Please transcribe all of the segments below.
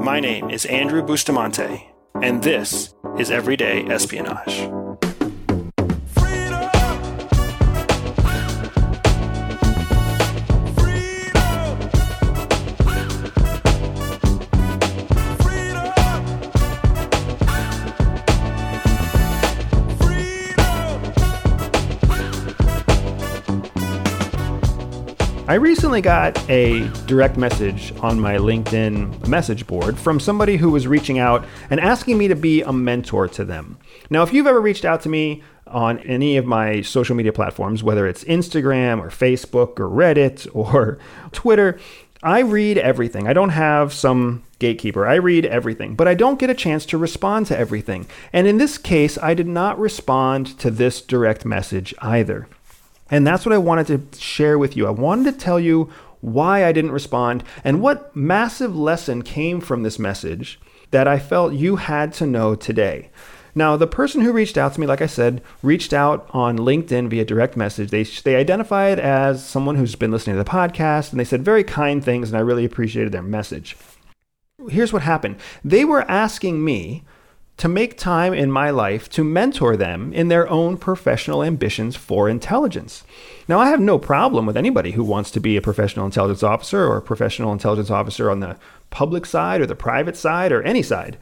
My name is Andrew Bustamante, and this is Everyday Espionage. I recently got a direct message on my LinkedIn message board from somebody who was reaching out and asking me to be a mentor to them. Now, if you've ever reached out to me on any of my social media platforms, whether it's Instagram or Facebook or Reddit or Twitter, I read everything. I don't have some gatekeeper. I read everything, but I don't get a chance to respond to everything. And in this case, I did not respond to this direct message either. And that's what I wanted to share with you. I wanted to tell you why I didn't respond and what massive lesson came from this message that I felt you had to know today. Now, the person who reached out to me, like I said, reached out on LinkedIn via direct message. They, they identified as someone who's been listening to the podcast, and they said very kind things, and I really appreciated their message. Here's what happened they were asking me to make time in my life to mentor them in their own professional ambitions for intelligence. Now, I have no problem with anybody who wants to be a professional intelligence officer or a professional intelligence officer on the public side or the private side or any side.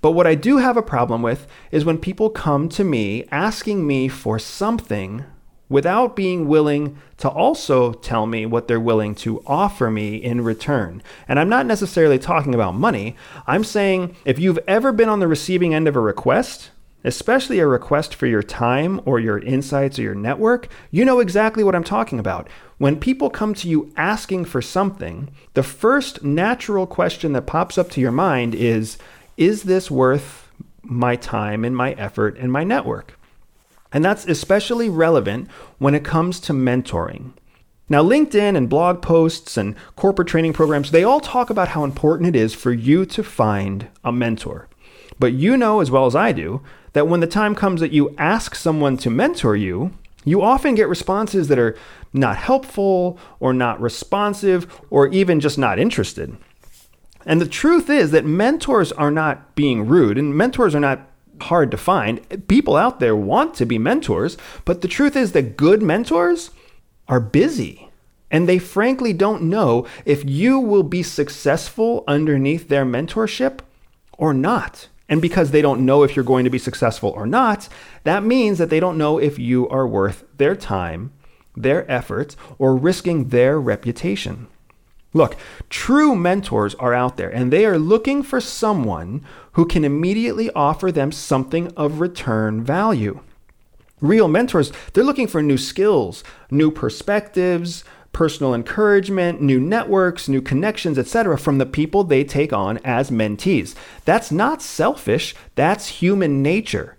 But what I do have a problem with is when people come to me asking me for something without being willing to also tell me what they're willing to offer me in return. And I'm not necessarily talking about money. I'm saying if you've ever been on the receiving end of a request, especially a request for your time or your insights or your network, you know exactly what I'm talking about. When people come to you asking for something, the first natural question that pops up to your mind is Is this worth my time and my effort and my network? And that's especially relevant when it comes to mentoring. Now, LinkedIn and blog posts and corporate training programs, they all talk about how important it is for you to find a mentor. But you know as well as I do that when the time comes that you ask someone to mentor you, you often get responses that are not helpful or not responsive or even just not interested. And the truth is that mentors are not being rude and mentors are not hard to find. People out there want to be mentors, but the truth is that good mentors are busy. And they frankly don't know if you will be successful underneath their mentorship or not. And because they don't know if you're going to be successful or not, that means that they don't know if you are worth their time, their efforts, or risking their reputation. Look, true mentors are out there and they are looking for someone who can immediately offer them something of return value. Real mentors, they're looking for new skills, new perspectives, personal encouragement, new networks, new connections, etc. from the people they take on as mentees. That's not selfish, that's human nature.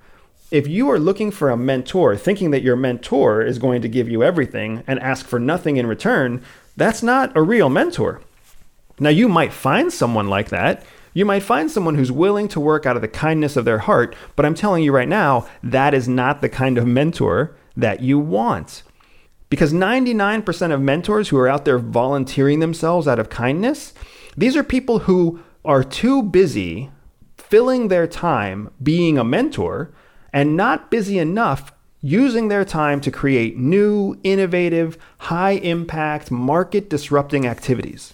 If you are looking for a mentor, thinking that your mentor is going to give you everything and ask for nothing in return, that's not a real mentor. Now, you might find someone like that. You might find someone who's willing to work out of the kindness of their heart, but I'm telling you right now, that is not the kind of mentor that you want. Because 99% of mentors who are out there volunteering themselves out of kindness, these are people who are too busy filling their time being a mentor and not busy enough using their time to create new, innovative, high impact, market disrupting activities.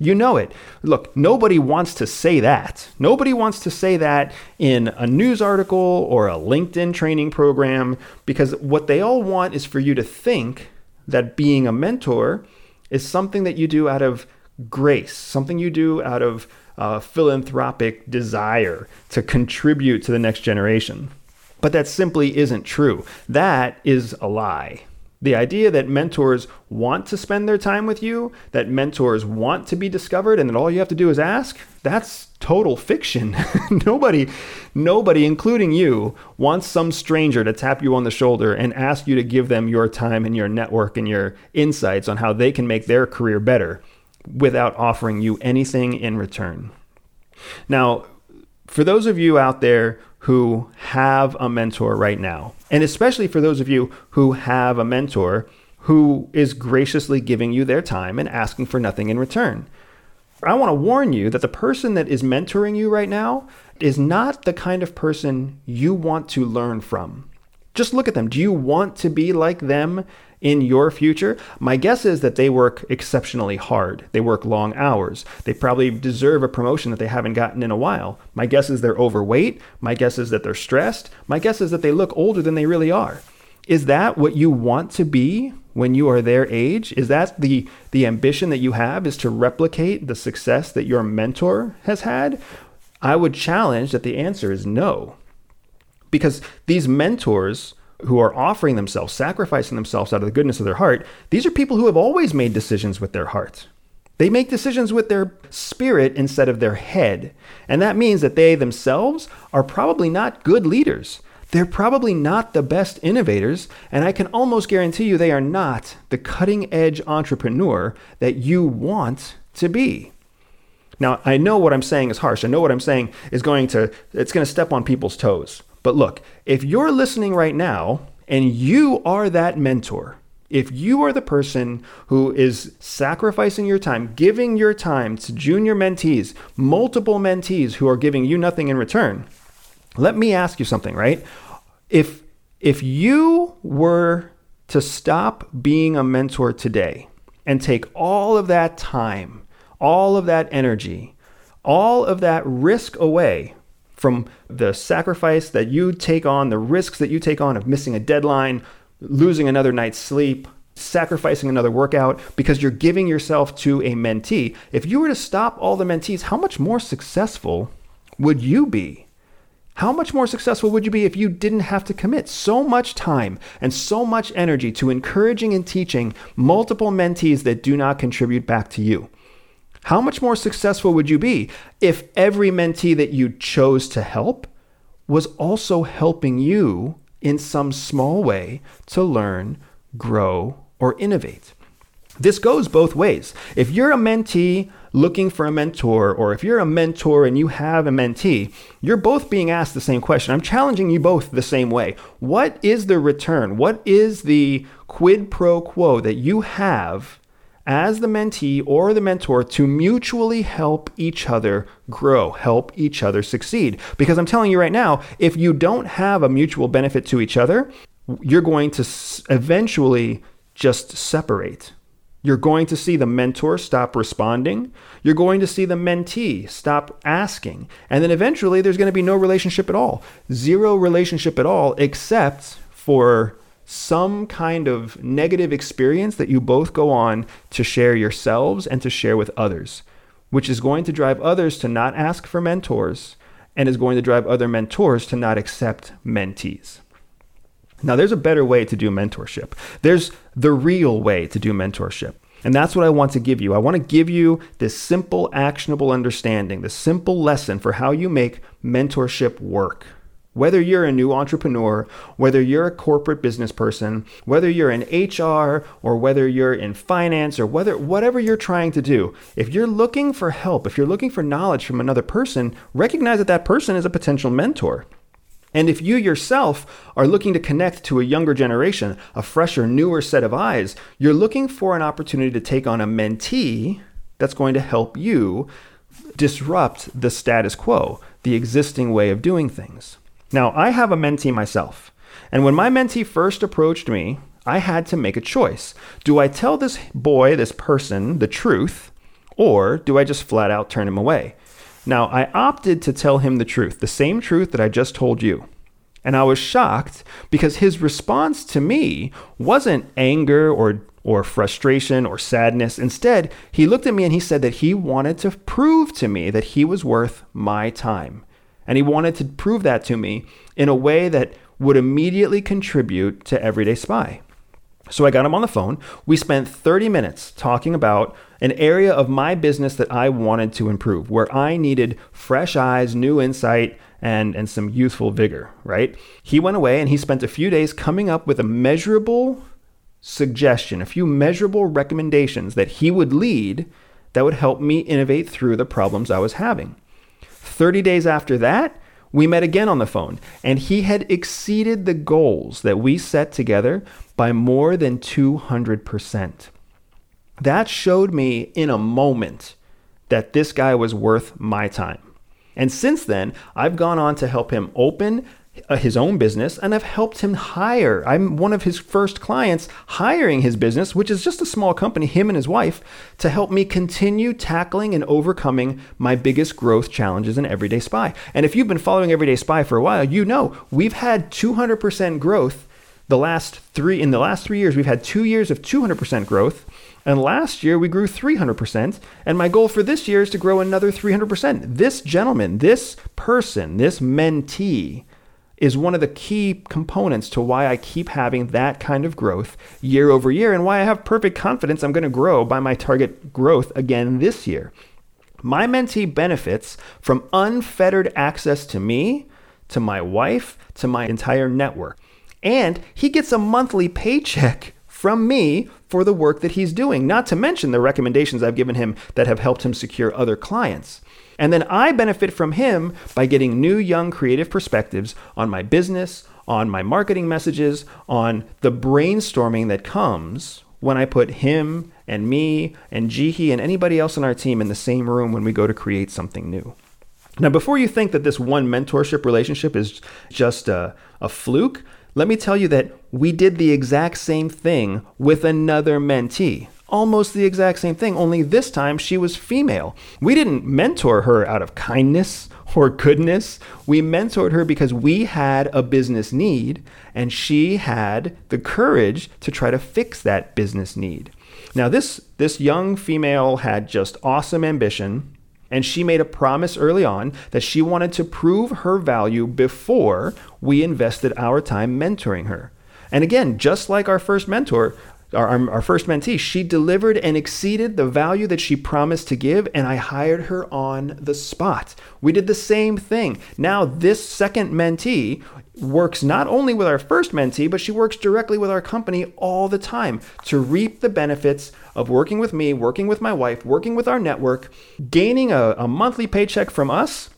You know it. Look, nobody wants to say that. Nobody wants to say that in a news article or a LinkedIn training program because what they all want is for you to think that being a mentor is something that you do out of grace, something you do out of uh, philanthropic desire to contribute to the next generation. But that simply isn't true. That is a lie. The idea that mentors want to spend their time with you, that mentors want to be discovered, and that all you have to do is ask, that's total fiction. nobody, nobody, including you, wants some stranger to tap you on the shoulder and ask you to give them your time and your network and your insights on how they can make their career better without offering you anything in return. Now, for those of you out there who have a mentor right now, and especially for those of you who have a mentor who is graciously giving you their time and asking for nothing in return. I want to warn you that the person that is mentoring you right now is not the kind of person you want to learn from. Just look at them. Do you want to be like them in your future? My guess is that they work exceptionally hard. They work long hours. They probably deserve a promotion that they haven't gotten in a while. My guess is they're overweight. My guess is that they're stressed. My guess is that they look older than they really are. Is that what you want to be when you are their age? Is that the the ambition that you have is to replicate the success that your mentor has had? I would challenge that the answer is no. Because these mentors who are offering themselves, sacrificing themselves out of the goodness of their heart, these are people who have always made decisions with their heart. They make decisions with their spirit instead of their head. And that means that they themselves are probably not good leaders. They're probably not the best innovators, and I can almost guarantee you they are not the cutting edge entrepreneur that you want to be. Now, I know what I'm saying is harsh. I know what I'm saying is going to it's going to step on people's toes. But look, if you're listening right now and you are that mentor, if you are the person who is sacrificing your time, giving your time to junior mentees, multiple mentees who are giving you nothing in return, let me ask you something, right? If if you were to stop being a mentor today and take all of that time, all of that energy, all of that risk away from the sacrifice that you take on, the risks that you take on of missing a deadline, losing another night's sleep, sacrificing another workout because you're giving yourself to a mentee. If you were to stop all the mentees, how much more successful would you be? How much more successful would you be if you didn't have to commit so much time and so much energy to encouraging and teaching multiple mentees that do not contribute back to you? How much more successful would you be if every mentee that you chose to help was also helping you in some small way to learn, grow, or innovate? This goes both ways. If you're a mentee looking for a mentor, or if you're a mentor and you have a mentee, you're both being asked the same question. I'm challenging you both the same way. What is the return? What is the quid pro quo that you have as the mentee or the mentor to mutually help each other grow, help each other succeed? Because I'm telling you right now, if you don't have a mutual benefit to each other, you're going to eventually just separate you're going to see the mentor stop responding. You're going to see the mentee stop asking. And then eventually there's going to be no relationship at all. Zero relationship at all, except for some kind of negative experience that you both go on to share yourselves and to share with others, which is going to drive others to not ask for mentors and is going to drive other mentors to not accept mentees. Now, there's a better way to do mentorship. There's the real way to do mentorship. And that's what I want to give you. I want to give you this simple, actionable understanding, this simple lesson for how you make mentorship work. Whether you're a new entrepreneur, whether you're a corporate business person, whether you're in HR or whether you're in finance or whether whatever you're trying to do, if you're looking for help, if you're looking for knowledge from another person, recognize that that person is a potential mentor. And if you yourself are looking to connect to a younger generation, a fresher, newer set of eyes, you're looking for an opportunity to take on a mentee that's going to help you disrupt the status quo, the existing way of doing things. Now, I have a mentee myself. And when my mentee first approached me, I had to make a choice. Do I tell this boy, this person, the truth, or do I just flat out turn him away? Now, I opted to tell him the truth, the same truth that I just told you. And I was shocked because his response to me wasn't anger or, or frustration or sadness. Instead, he looked at me and he said that he wanted to prove to me that he was worth my time. And he wanted to prove that to me in a way that would immediately contribute to Everyday Spy. So I got him on the phone. We spent 30 minutes talking about an area of my business that I wanted to improve, where I needed fresh eyes, new insight, and, and some youthful vigor, right? He went away and he spent a few days coming up with a measurable suggestion, a few measurable recommendations that he would lead that would help me innovate through the problems I was having. 30 days after that, we met again on the phone, and he had exceeded the goals that we set together by more than 200%. That showed me in a moment that this guy was worth my time. And since then, I've gone on to help him open Uh, his own business and I've helped him hire. I'm one of his first clients hiring his business, which is just a small company, him and his wife, to help me continue tackling and overcoming my biggest growth challenges in Everyday Spy. And if you've been following Everyday Spy for a while, you know we've had 200% growth the last three in the last 3 years. We've had 2 years of 200% growth. And last year we grew 300%. And my goal for this year is to grow another 300%. This gentleman, this person, this mentee is one of the key components to why I keep having that kind of growth year over year and why I have perfect confidence I'm going to grow by my target growth again this year. My mentee benefits from unfettered access to me, to my wife, to my entire network. And he gets a monthly paycheck from me for the work that he's doing, not to mention the recommendations I've given him that have helped him secure other clients. And then I benefit from him by getting new, young, creative perspectives on my business, on my marketing messages, on the brainstorming that comes when I put him and me and Jihi and anybody else on our team in the same room when we go to create something new. Now, before you think that this one mentorship relationship is just a, a fluke, let me tell you that we did the exact same thing with another mentee almost the exact same thing, only this time she was female. We didn't mentor her out of kindness or goodness. We mentored her because we had a business need and she had the courage to try to fix that business need. Now this this young female had just awesome ambition and she made a promise early on that she wanted to prove her value before we invested our time mentoring her. And again, just like our first mentor, our, our first mentee, she delivered and exceeded the value that she promised to give, and I hired her on the spot. We did the same thing. Now, this second mentee works not only with our first mentee, but she works directly with our company all the time to reap the benefits of working with me, working with my wife, working with our network, gaining a, a monthly paycheck from us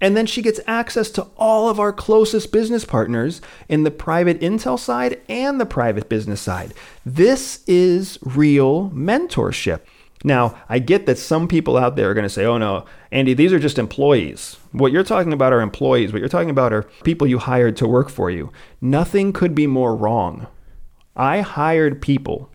and then she gets access to all of our closest business partners in the private intel side and the private business side. This is real mentorship. Now, I get that some people out there are going to say, oh no, Andy, these are just employees. What you're talking about are employees. What you're talking about are people you hired to work for you. Nothing could be more wrong. I hired people.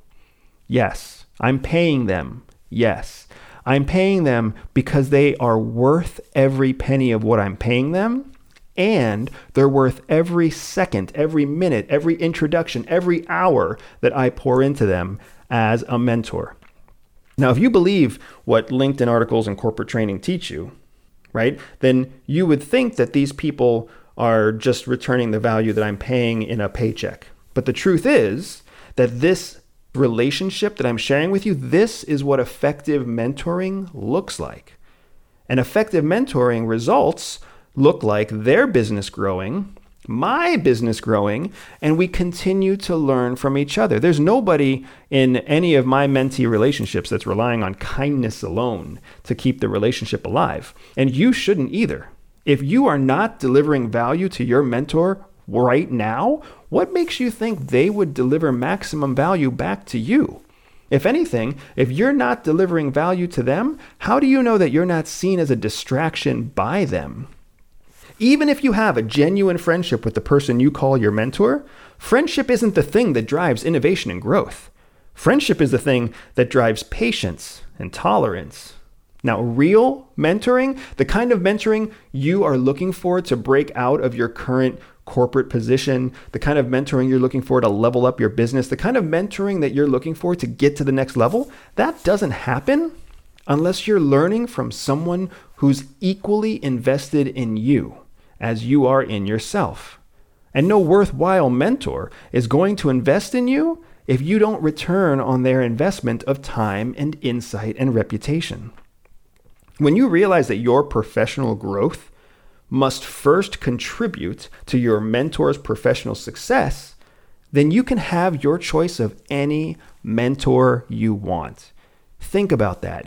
Yes. I'm paying them. Yes. I'm paying them because they are worth every penny of what I'm paying them. And they're worth every second, every minute, every introduction, every hour that I pour into them as a mentor. Now, if you believe what LinkedIn articles and corporate training teach you, right, then you would think that these people are just returning the value that I'm paying in a paycheck. But the truth is that this relationship that I'm sharing with you, this is what effective mentoring looks like. And effective mentoring results look like their business growing, my business growing, and we continue to learn from each other. There's nobody in any of my mentee relationships that's relying on kindness alone to keep the relationship alive. And you shouldn't either. If you are not delivering value to your mentor right now, what makes you think they would deliver maximum value back to you? If anything, if you're not delivering value to them, how do you know that you're not seen as a distraction by them? Even if you have a genuine friendship with the person you call your mentor, friendship isn't the thing that drives innovation and growth. Friendship is the thing that drives patience and tolerance. Now, real mentoring, the kind of mentoring you are looking for to break out of your current corporate position, the kind of mentoring you're looking for to level up your business, the kind of mentoring that you're looking for to get to the next level, that doesn't happen unless you're learning from someone who's equally invested in you as you are in yourself. And no worthwhile mentor is going to invest in you if you don't return on their investment of time and insight and reputation. When you realize that your professional growth must first contribute to your mentor's professional success, then you can have your choice of any mentor you want. Think about that.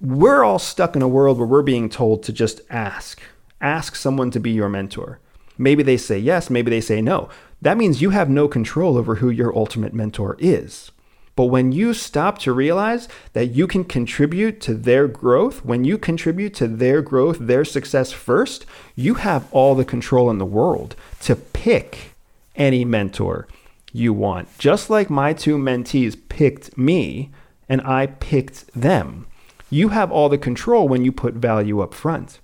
We're all stuck in a world where we're being told to just ask. Ask someone to be your mentor. Maybe they say yes, maybe they say no. That means you have no control over who your ultimate mentor is. But when you stop to realize that you can contribute to their growth, when you contribute to their growth, their success first, you have all the control in the world to pick any mentor you want. Just like my two mentees picked me and I picked them. You have all the control when you put value up front.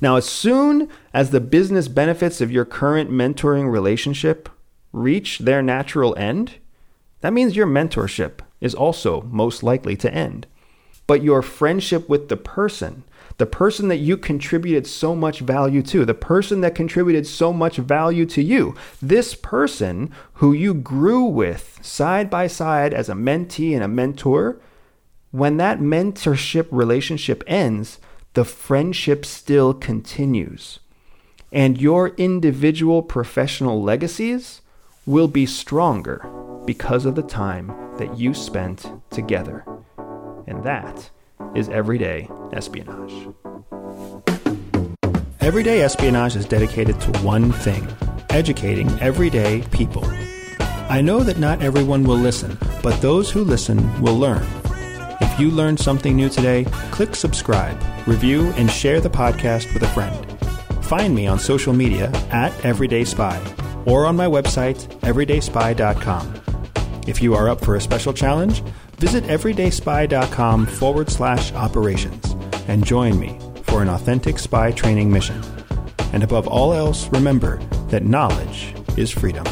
Now, as soon as the business benefits of your current mentoring relationship reach their natural end, that means your mentorship is also most likely to end. But your friendship with the person, the person that you contributed so much value to, the person that contributed so much value to you, this person who you grew with side by side as a mentee and a mentor, when that mentorship relationship ends, the friendship still continues. And your individual professional legacies will be stronger because of the time that you spent together. And that is Everyday Espionage. Everyday Espionage is dedicated to one thing educating everyday people. I know that not everyone will listen, but those who listen will learn. If you learned something new today, click subscribe, review, and share the podcast with a friend. Find me on social media at Everyday Spy or on my website, everydayspy.com. If you are up for a special challenge, visit everydayspy.com forward slash operations and join me for an authentic spy training mission. And above all else, remember that knowledge is freedom.